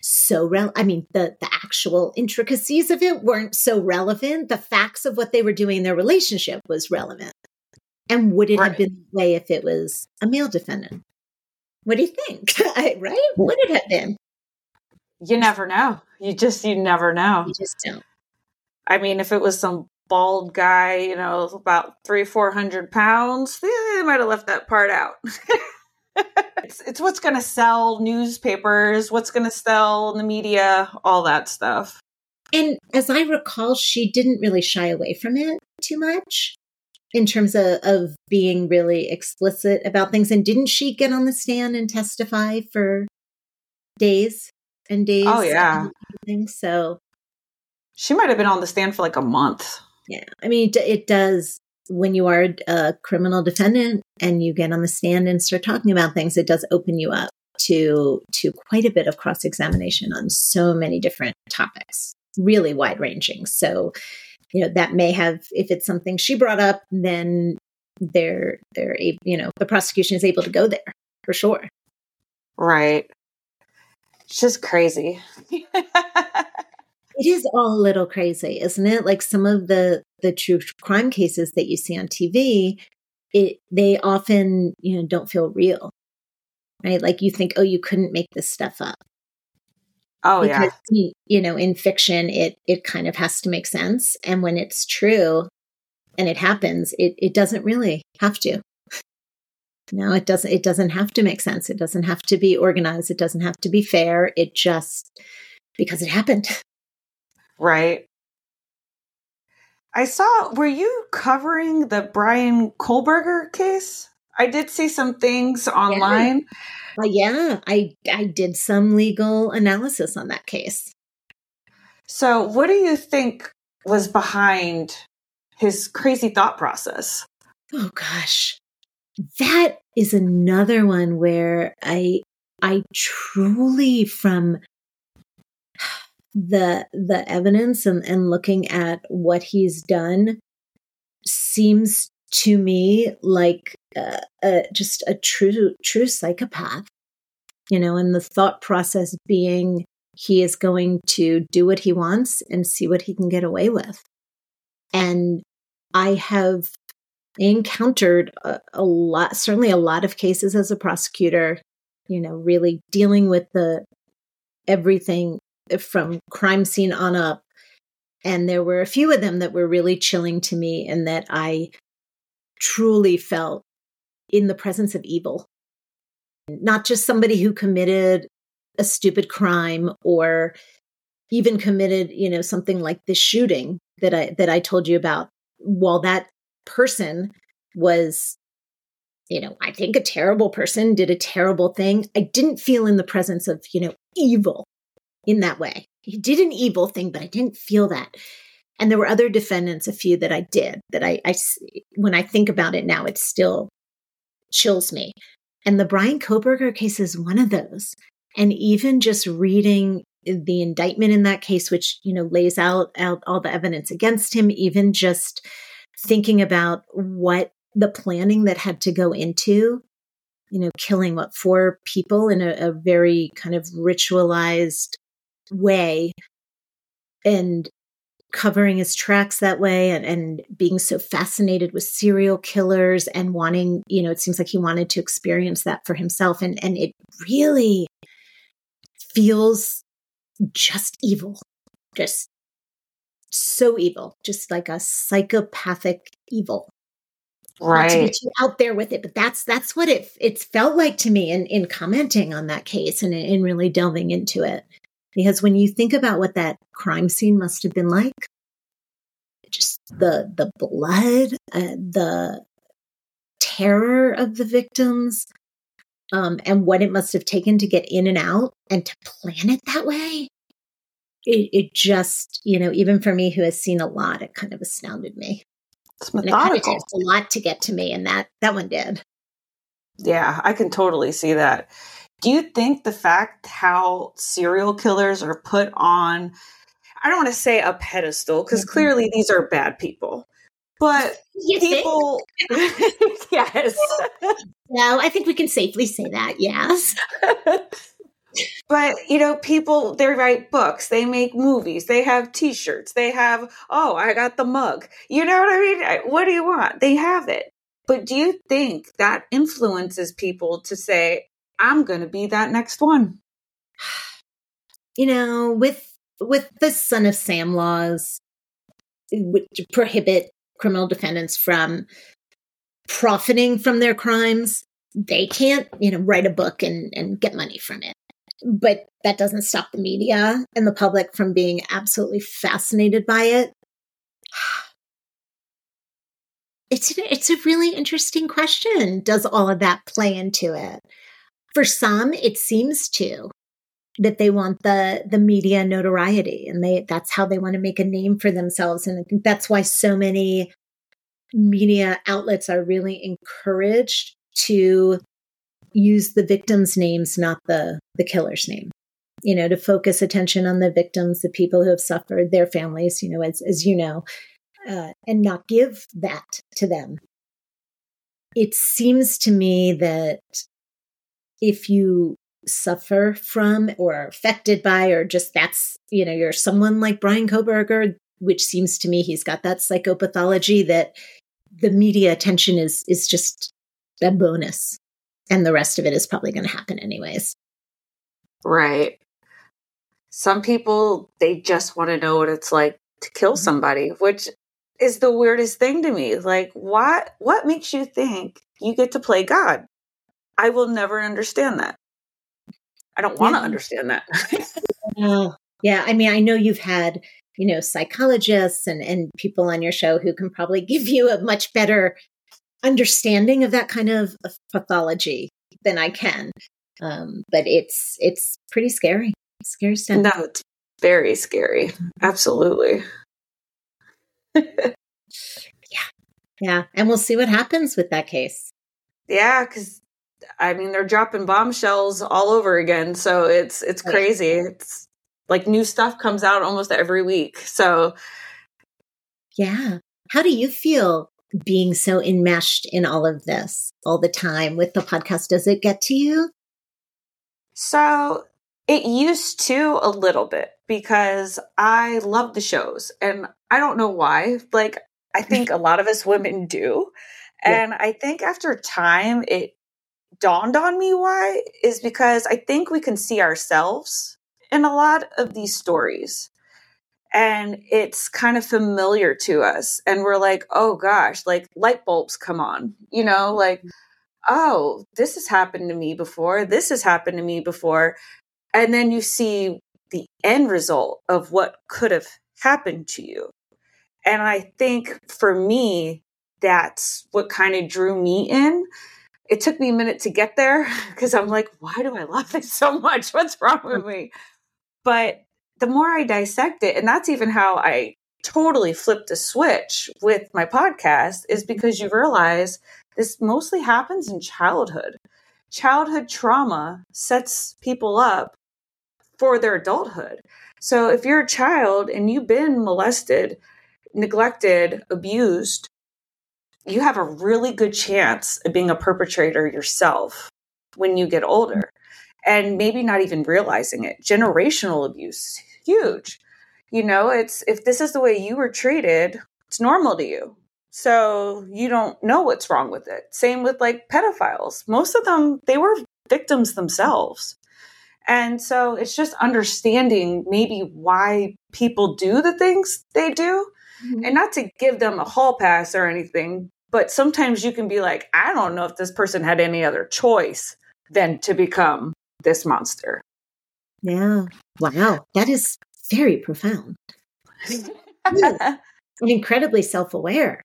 so real. I mean, the the actual intricacies of it weren't so relevant. The facts of what they were doing in their relationship was relevant. And would it right. have been the way if it was a male defendant? What do you think? right? Would it have been? You never know. You just you never know. You just don't. I mean, if it was some bald guy, you know, about three, four hundred pounds, eh, they might have left that part out. it's, it's what's going to sell newspapers, what's going to sell in the media, all that stuff. And as I recall, she didn't really shy away from it too much in terms of, of being really explicit about things. And didn't she get on the stand and testify for days and days? Oh, yeah. So she might have been on the stand for like a month. Yeah. I mean, it, it does when you are a criminal defendant and you get on the stand and start talking about things, it does open you up to to quite a bit of cross examination on so many different topics, really wide ranging. So, you know, that may have if it's something she brought up, then they're they're a, you know the prosecution is able to go there for sure. Right. It's just crazy. It is all a little crazy, isn't it? Like some of the the true crime cases that you see on TV, it they often, you know, don't feel real. Right? Like you think, "Oh, you couldn't make this stuff up." Oh because, yeah. You know, in fiction it it kind of has to make sense, and when it's true and it happens, it it doesn't really have to. No, it doesn't it doesn't have to make sense. It doesn't have to be organized. It doesn't have to be fair. It just because it happened. Right. I saw, were you covering the Bryan Kohberger case? I did see some things online. Yeah. Uh, yeah, I I did some legal analysis on that case. So, what do you think was behind his crazy thought process? Oh gosh. That is another one where I I truly from the the evidence and, and looking at what he's done seems to me like just a true true psychopath you know and the thought process being he is going to do what he wants and see what he can get away with and i have encountered a, a lot certainly a lot of cases as a prosecutor you know really dealing with the everything from crime scene on up. And there were a few of them that were really chilling to me and that I truly felt in the presence of evil. Not just somebody who committed a stupid crime or even committed, you know, something like this shooting that I that I told you about. While that person was you know, I think a terrible person did a terrible thing. I didn't feel in the presence of, you know, evil in that way. He did an evil thing, but I didn't feel that. And there were other defendants, a few that I did that I, I when I think about it now, it still chills me. And the Bryan Kohberger case is one of those. And even just reading the indictment in that case, which, you know, lays out, out all the evidence against him, even just thinking about what the planning that had to go into, you know, killing what four people in a, a very kind of ritualized way and covering his tracks that way and, and being so fascinated with serial killers and wanting, you know, it seems like he wanted to experience that for himself. And, and it really feels just evil, just so evil, just like a psychopathic evil. Not to be Right. too out there with it, but that's that's what it it's felt like to me in in commenting on that case and in really delving into it. Because when you think about what that crime scene must have been like, just the the blood, uh, the terror of the victims, um, and what it must have taken to get in and out and to plan it that way. It, it just, you know, even for me who has seen a lot, it kind of astounded me. It's And it kind of takes a lot to get to me, and that that one did. Yeah, I can totally see that. Do you think the fact how serial killers are put on, I don't want to say a pedestal, because Mhm. clearly these are bad people, but You people, yes. No, I think we can safely say that. Yes. but you know people they write books they make movies they have t-shirts they have oh i got the mug you know what i mean what do you want they have it but do you think that influences people to say i'm going to be that next one You know, with with the son of Sam laws, which prohibit criminal defendants from profiting from their crimes, they can't, you know, write a book and, and get money from it. But that doesn't stop the media and the public from being absolutely fascinated by it. It's it's a really interesting question. Does all of that play into it? For some, it seems to that they want the the media notoriety and they that's how they want to make a name for themselves and I think that's why so many media outlets are really encouraged to use the victims names not the the killer's name. You know to focus attention on the victims the people who have suffered their families you know as as you know uh, and not give that to them. It seems to me that if you suffer from or are affected by or just that's you know you're someone like Bryan Kohberger which seems to me he's got that psychopathology that the media attention is is just a bonus and the rest of it is probably going to happen anyways. Right. Some people they just want to know what it's like to kill mm-hmm. somebody which is the weirdest thing to me. Like what what makes you think you get to play god i will never understand that i don't want to Yeah. understand that yeah. I mean, I know you've had, you know, psychologists and, and people on your show who can probably give you a much better understanding of that kind of of pathology than I can. Um, but it's it's pretty scary. Scary stuff. no it's very scary absolutely yeah. Yeah. And we'll see what happens with that case. yeah because i mean they're dropping bombshells all over again so it's it's crazy it's like new stuff comes out almost every week so Yeah. How do you feel being so enmeshed in all of this all the time with the podcast? Does it get to you? So it used to a little bit because I love the shows and I don't know why. Like, I mm-hmm. think a lot of us women do. Yeah. And I think after time, it dawned on me why is because I think we can see ourselves in a lot of these stories. And it's kind of familiar to us. And we're like, oh gosh, like light bulbs come on, you know, like, mm-hmm. oh, this has happened to me before. This has happened to me before. And then you see the end result of what could have happened to you. And I think for me, that's what kind of drew me in. It took me a minute to get there because I'm like, why do I love this so much? What's wrong with mm. me? But the more I dissect it, and that's even how I totally flipped a switch with my podcast, is mm-hmm. because you realize this mostly happens in childhood. Childhood trauma sets people up for their adulthood. So if you're a child and you've been molested, neglected, abused, you have a really good chance of being a perpetrator yourself when you get older and maybe not even realizing it. Generational abuse, huge. You know, it's if this is the way you were treated, it's normal to you. So you don't know what's wrong with it. Same with like pedophiles. Most of them, they were victims themselves. And so it's just understanding maybe why people do the things they do mm-hmm. and not to give them a hall pass or anything, but sometimes you can be like, I don't know if this person had any other choice than to become this monster. Yeah. Wow. That is very profound. incredibly self aware.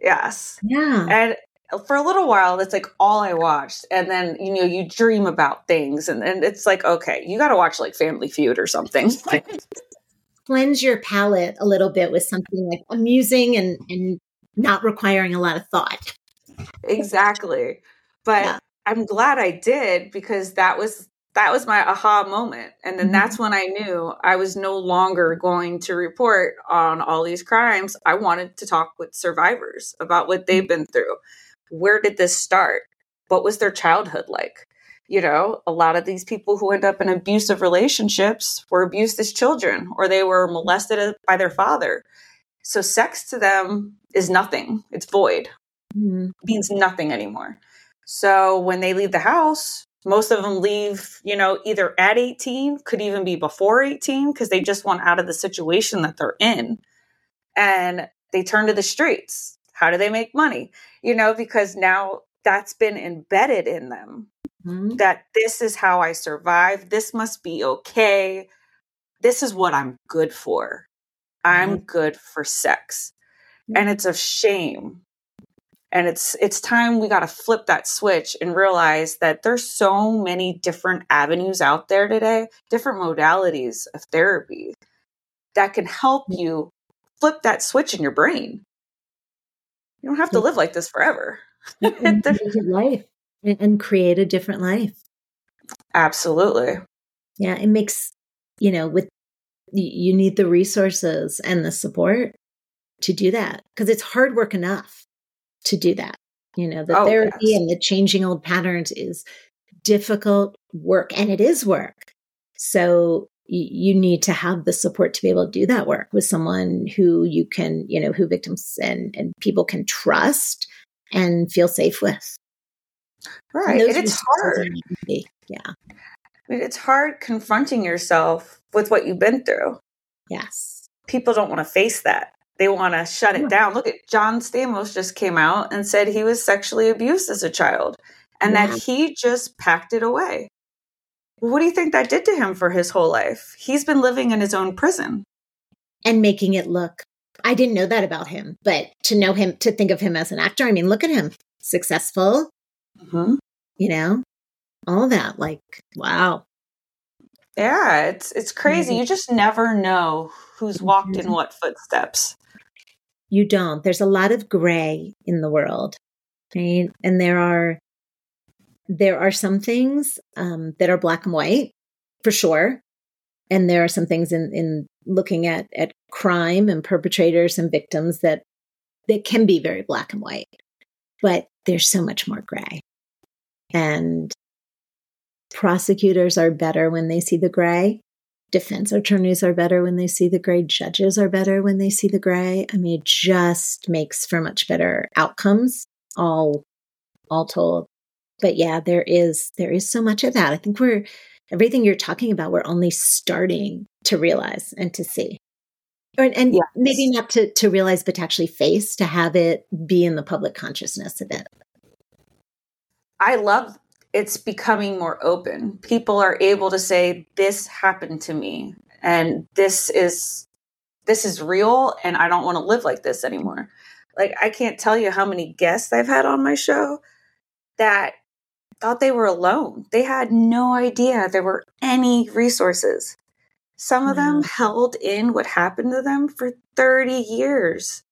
Yes. Yeah. And for a little while, that's like all I watched. And then, you know, you dream about things. And, and it's like, okay, you got to watch like Family Feud or something. Cleanse your palate a little bit with something like amusing and, and not requiring a lot of thought. Exactly. But yeah. I'm glad I did because that was that was my aha moment. And then mm-hmm. that's when I knew I was no longer going to report on all these crimes. I wanted to talk with survivors about what they've been through. Where did this start? What was their childhood like? You know, a lot of these people who end up in abusive relationships were abused as children or they were molested by their father. So sex to them is nothing. It's void. Mm-hmm. It means nothing anymore. So when they leave the house, most of them leave, you know, either at 18, could even be before 18, because they just want out of the situation that they're in. And they turn to the streets. How do they make money? You know, because now that's been embedded in them mm-hmm. that this is how I survive. This must be okay. This is what I'm good for. I'm mm-hmm. good for sex. And it's a shame and it's it's time we got to flip that switch and realize that there's so many different avenues out there today different modalities of therapy that can help you flip that switch in your brain you don't have to live like this forever life and create a different life absolutely yeah it makes you know with you need the resources and the support to do that because it's hard work enough to do that. You know, the oh, therapy yes. and the changing old patterns is difficult work and it is work. So you need to have the support to be able to do that work with someone who you can, you know, who victims and, and people can trust and feel safe with. Right. And it's hard. Yeah. I mean, it's hard confronting yourself with what you've been through. Yes. People don't want to face that they want to shut it down. Look at John Stamos just came out and said he was sexually abused as a child and yeah. that he just packed it away. What do you think that did to him for his whole life? He's been living in his own prison and making it look. I didn't know that about him, but to know him, to think of him as an actor, I mean, look at him successful, mm-hmm. you know, all that. Like, wow. Yeah, it's it's crazy. Mm-hmm. You just never know who's walked in mm-hmm. what footsteps. You don't. There's a lot of gray in the world, right? And there are there are some things um, that are black and white for sure, and there are some things in in looking at at crime and perpetrators and victims that that can be very black and white, but there's so much more gray, and prosecutors are better when they see the gray. Defense attorneys are better when they see the gray. Judges are better when they see the gray. I mean it just makes for much better outcomes all all told. But yeah there is there is so much of that. I think we're everything you're talking about we're only starting to realize and to see or, and yes. maybe not to to realize but to actually face to have it be in the public consciousness of it i love it's becoming more open. People are able to say this happened to me and this is this is real and I don't want to live like this anymore. Like I can't tell you how many guests I've had on my show that thought they were alone. They had no idea there were any resources. Some of them held in what happened to them for 30 years.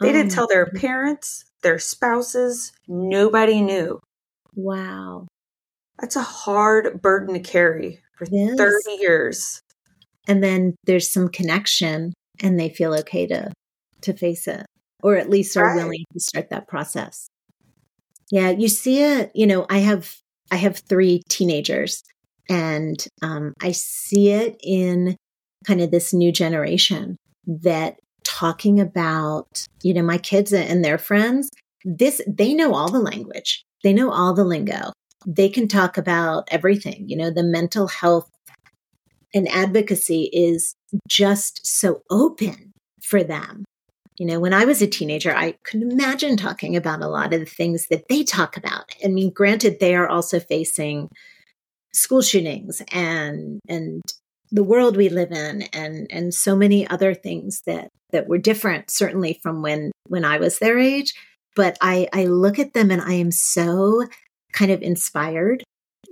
They didn't mm. tell their mm. parents, their spouses, nobody knew. Wow. That's a hard burden to carry for 30 years. And then there's some connection and they feel okay to to face it or at least are right. willing to start that process. Yeah, you see it, you know, I have I have 3 teenagers and um, I see it in kind of this new generation that talking about, you know, my kids and their friends, this, they know all the language. They know all the lingo. They can talk about everything. You know, the mental health and advocacy is just so open for them. You know, when I was a teenager, I couldn't imagine talking about a lot of the things that they talk about. I mean, granted, they are also facing school shootings and and the world we live in and and so many other things that that were different certainly from when when I was their age. But I I look at them and I am so kind of inspired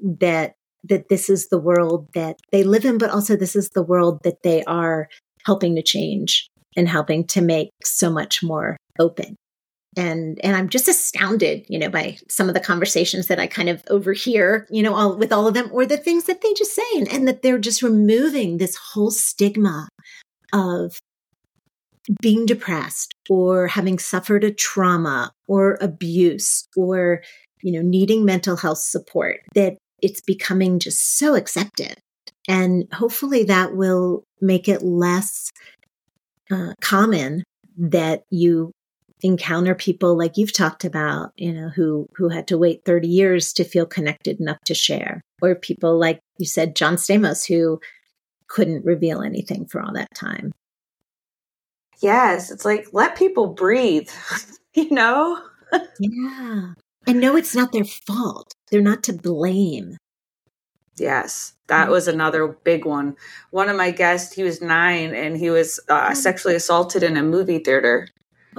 that that this is the world that they live in but also this is the world that they are helping to change and helping to make so much more open and and i'm just astounded you know by some of the conversations that i kind of overhear you know all with all of them or the things that they just say and, and that they're just removing this whole stigma of being depressed or having suffered a trauma or abuse or you know needing mental health support that it's becoming just so accepted. And hopefully that will make it less uh, common that you encounter people like you've talked about, you know, who who had to wait 30 years to feel connected enough to share, or people like you said, John Stamos, who couldn't reveal anything for all that time. Yes, it's like let people breathe, you know? yeah. And know it's not their fault. They're not to blame. Yes, that was another big one. One of my guests, he was nine and he was uh, oh. sexually assaulted in a movie theater.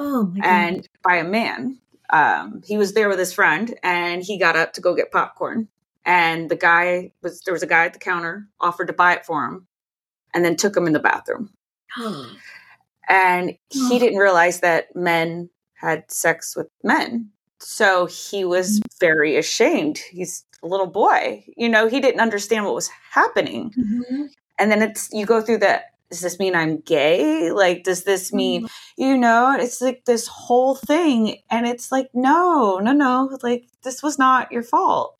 Oh, and by a man. Um, he was there with his friend, and he got up to go get popcorn. And the guy was there was a guy at the counter offered to buy it for him, and then took him in the bathroom. and he didn't realize that men had sex with men, so he was mm-hmm. very ashamed. He's a little boy, you know. He didn't understand what was happening. Mm-hmm. And then it's you go through the does this mean I'm gay? Like, does this mean, mm-hmm. you know, it's like this whole thing. And it's like, no, no, no. Like, this was not your fault.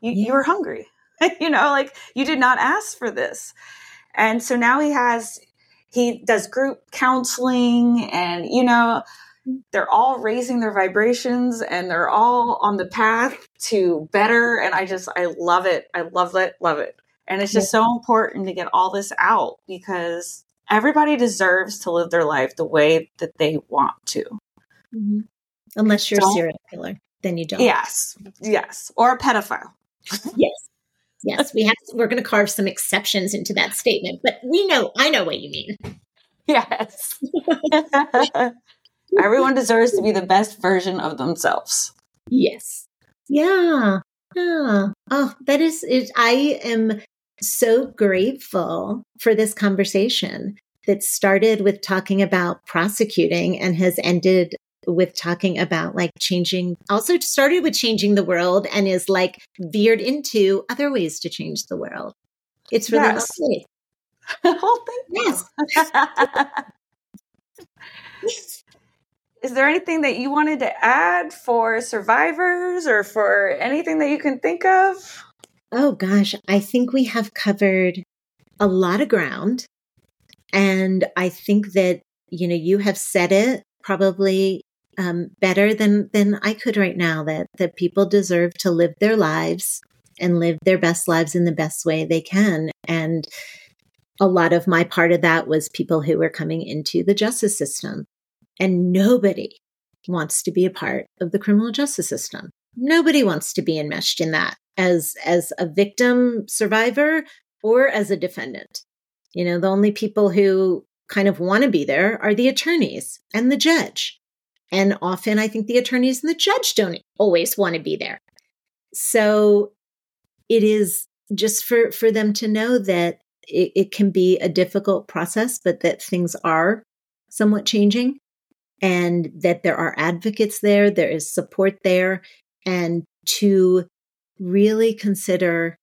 You, yeah. you were hungry. you know, like, you did not ask for this. And so now he has, he does group counseling and, you know, they're all raising their vibrations and they're all on the path to better. And I just, I love it. I love it. Love it. And it's just yeah. so important to get all this out because everybody deserves to live their life the way that they want to. Mm-hmm. Unless you're don't, a serial killer, then you don't. Yes. Yes. Or a pedophile. yes. Yes. We have to, we're going to carve some exceptions into that statement, but we know, I know what you mean. Yes. Everyone deserves to be the best version of themselves. Yes. Yeah. Yeah. Oh, that is it. I am so grateful for this conversation that started with talking about prosecuting and has ended with talking about like changing also started with changing the world and is like veered into other ways to change the world. It's really yes. lovely. Oh thank yes. Is there anything that you wanted to add for survivors or for anything that you can think of Oh gosh, I think we have covered a lot of ground. And I think that, you know, you have said it probably um, better than, than I could right now that, that people deserve to live their lives and live their best lives in the best way they can. And a lot of my part of that was people who were coming into the justice system. And nobody wants to be a part of the criminal justice system. Nobody wants to be enmeshed in that as as a victim survivor or as a defendant. You know, the only people who kind of want to be there are the attorneys and the judge. And often I think the attorneys and the judge don't always want to be there. So it is just for for them to know that it, it can be a difficult process, but that things are somewhat changing and that there are advocates there, there is support there, and to really consider,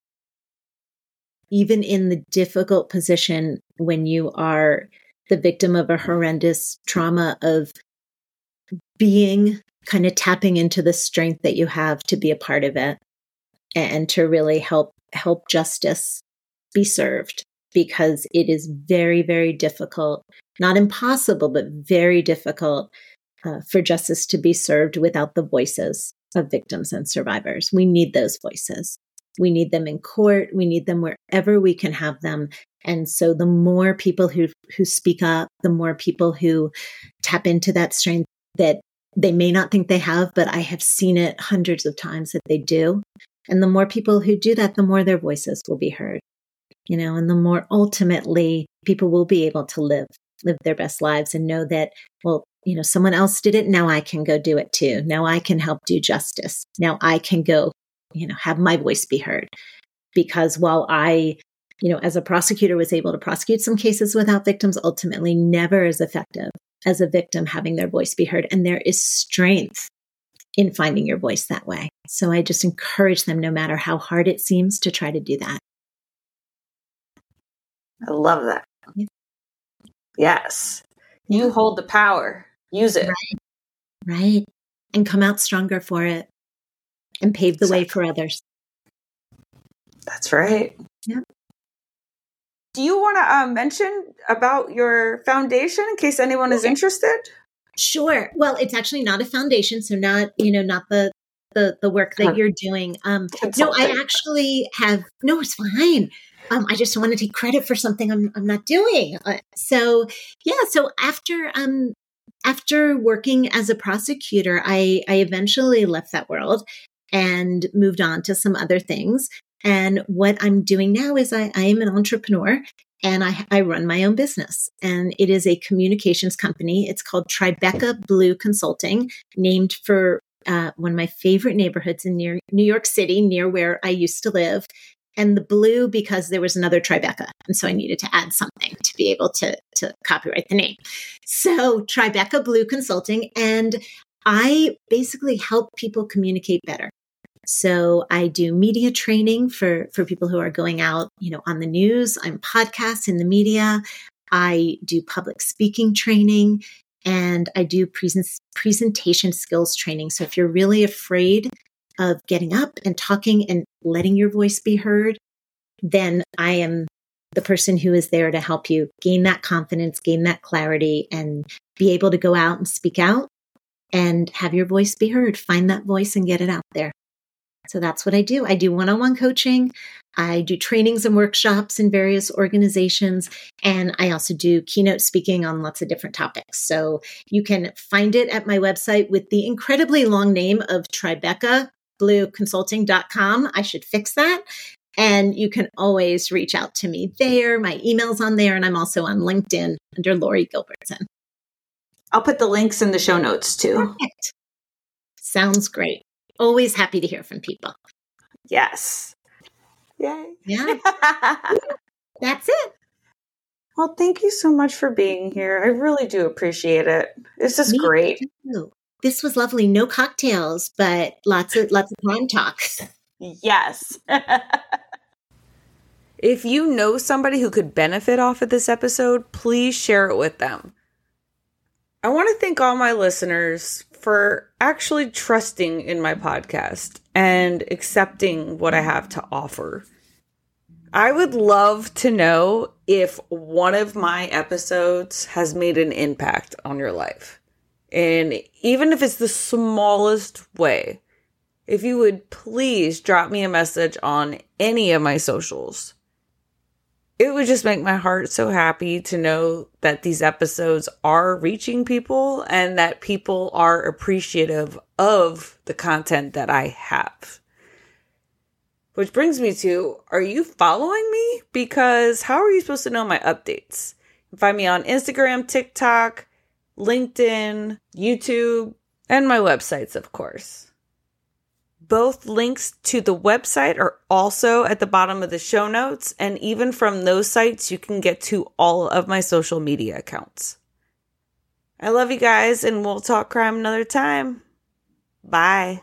even in the difficult position when you are the victim of a horrendous trauma, of being kind of tapping into the strength that you have to be a part of it and to really help help justice be served because it is very, very difficult, not impossible, but very difficult uh, for justice to be served without the voices of victims and survivors. We need those voices. We need them in court. We need them wherever we can have them. And so the more people who, who speak up, the more people who tap into that strength that they may not think they have, but I have seen it hundreds of times that they do. And the more people who do that, the more their voices will be heard, you know, and the more ultimately people will be able to live, live their best lives and know that, well, you know, someone else did it. Now I can go do it too. Now I can help do justice. Now I can go, you know, have my voice be heard. Because while I, you know, as a prosecutor was able to prosecute some cases without victims, ultimately never as effective as a victim having their voice be heard. And there is strength in finding your voice that way. So I just encourage them, no matter how hard it seems, to try to do that. I love that. Yes. You hold the power. Use it. Right. right. And come out stronger for it and pave the way for others. That's right. Yeah. Do you want to uh, mention about your foundation in case anyone is interested? Sure. Well, it's actually not a foundation, so not you know not the the the work that you're doing. Um, no, I actually have. No, it's fine. Um, I just don't want to take credit for something I'm I'm not doing. Uh, so yeah. So after um after working as a prosecutor, I I eventually left that world and moved on to some other things. And what I'm doing now is I, I am an entrepreneur and I, I, run my own business. And it is a communications company. It's called Tribeca Blue Consulting, named for uh, one of my favorite neighborhoods in near New York City, near where I used to live. And the blue because there was another Tribeca. And so I needed to add something to be able to, to copyright the name. So Tribeca Blue Consulting. And I basically help people communicate better. So I do media training for, for people who are going out, you know, on the news. I'm podcasts in the media. I do public speaking training and I do present, presentation skills training. So if you're really afraid of getting up and talking and letting your voice be heard, then I am the person who is there to help you gain that confidence, gain that clarity, and be able to go out and speak out and have your voice be heard. Find that voice and get it out there. So that's what I do. I do one on one coaching. I do trainings and workshops in various organizations. And I also do keynote speaking on lots of different topics. So you can find it at my website with the incredibly long name of Tribeca blueconsulting.com. I should fix that. And you can always reach out to me there. My email's on there, and I'm also on LinkedIn under Laurie Gilbertson. I'll put the links in the show notes too. Perfect. Sounds great always happy to hear from people. Yes. Yay. Yeah. That's it. Well, thank you so much for being here. I really do appreciate it. This is Me great. Too. This was lovely. No cocktails, but lots of lots of crime talks. Yes. if you know somebody who could benefit off of this episode, please share it with them. I want to thank all my listeners for actually trusting in my podcast and accepting what I have to offer. I would love to know if one of my episodes has made an impact on your life. And even if it's the smallest way, if you would please drop me a message on any of my socials it would just make my heart so happy to know that these episodes are reaching people and that people are appreciative of the content that I have. Which brings me to are you following me? Because how are you supposed to know my updates? Find me on Instagram, TikTok, LinkedIn, YouTube, and my websites, of course. Both links to the website are also at the bottom of the show notes. And even from those sites, you can get to all of my social media accounts. I love you guys, and we'll talk crime another time. Bye.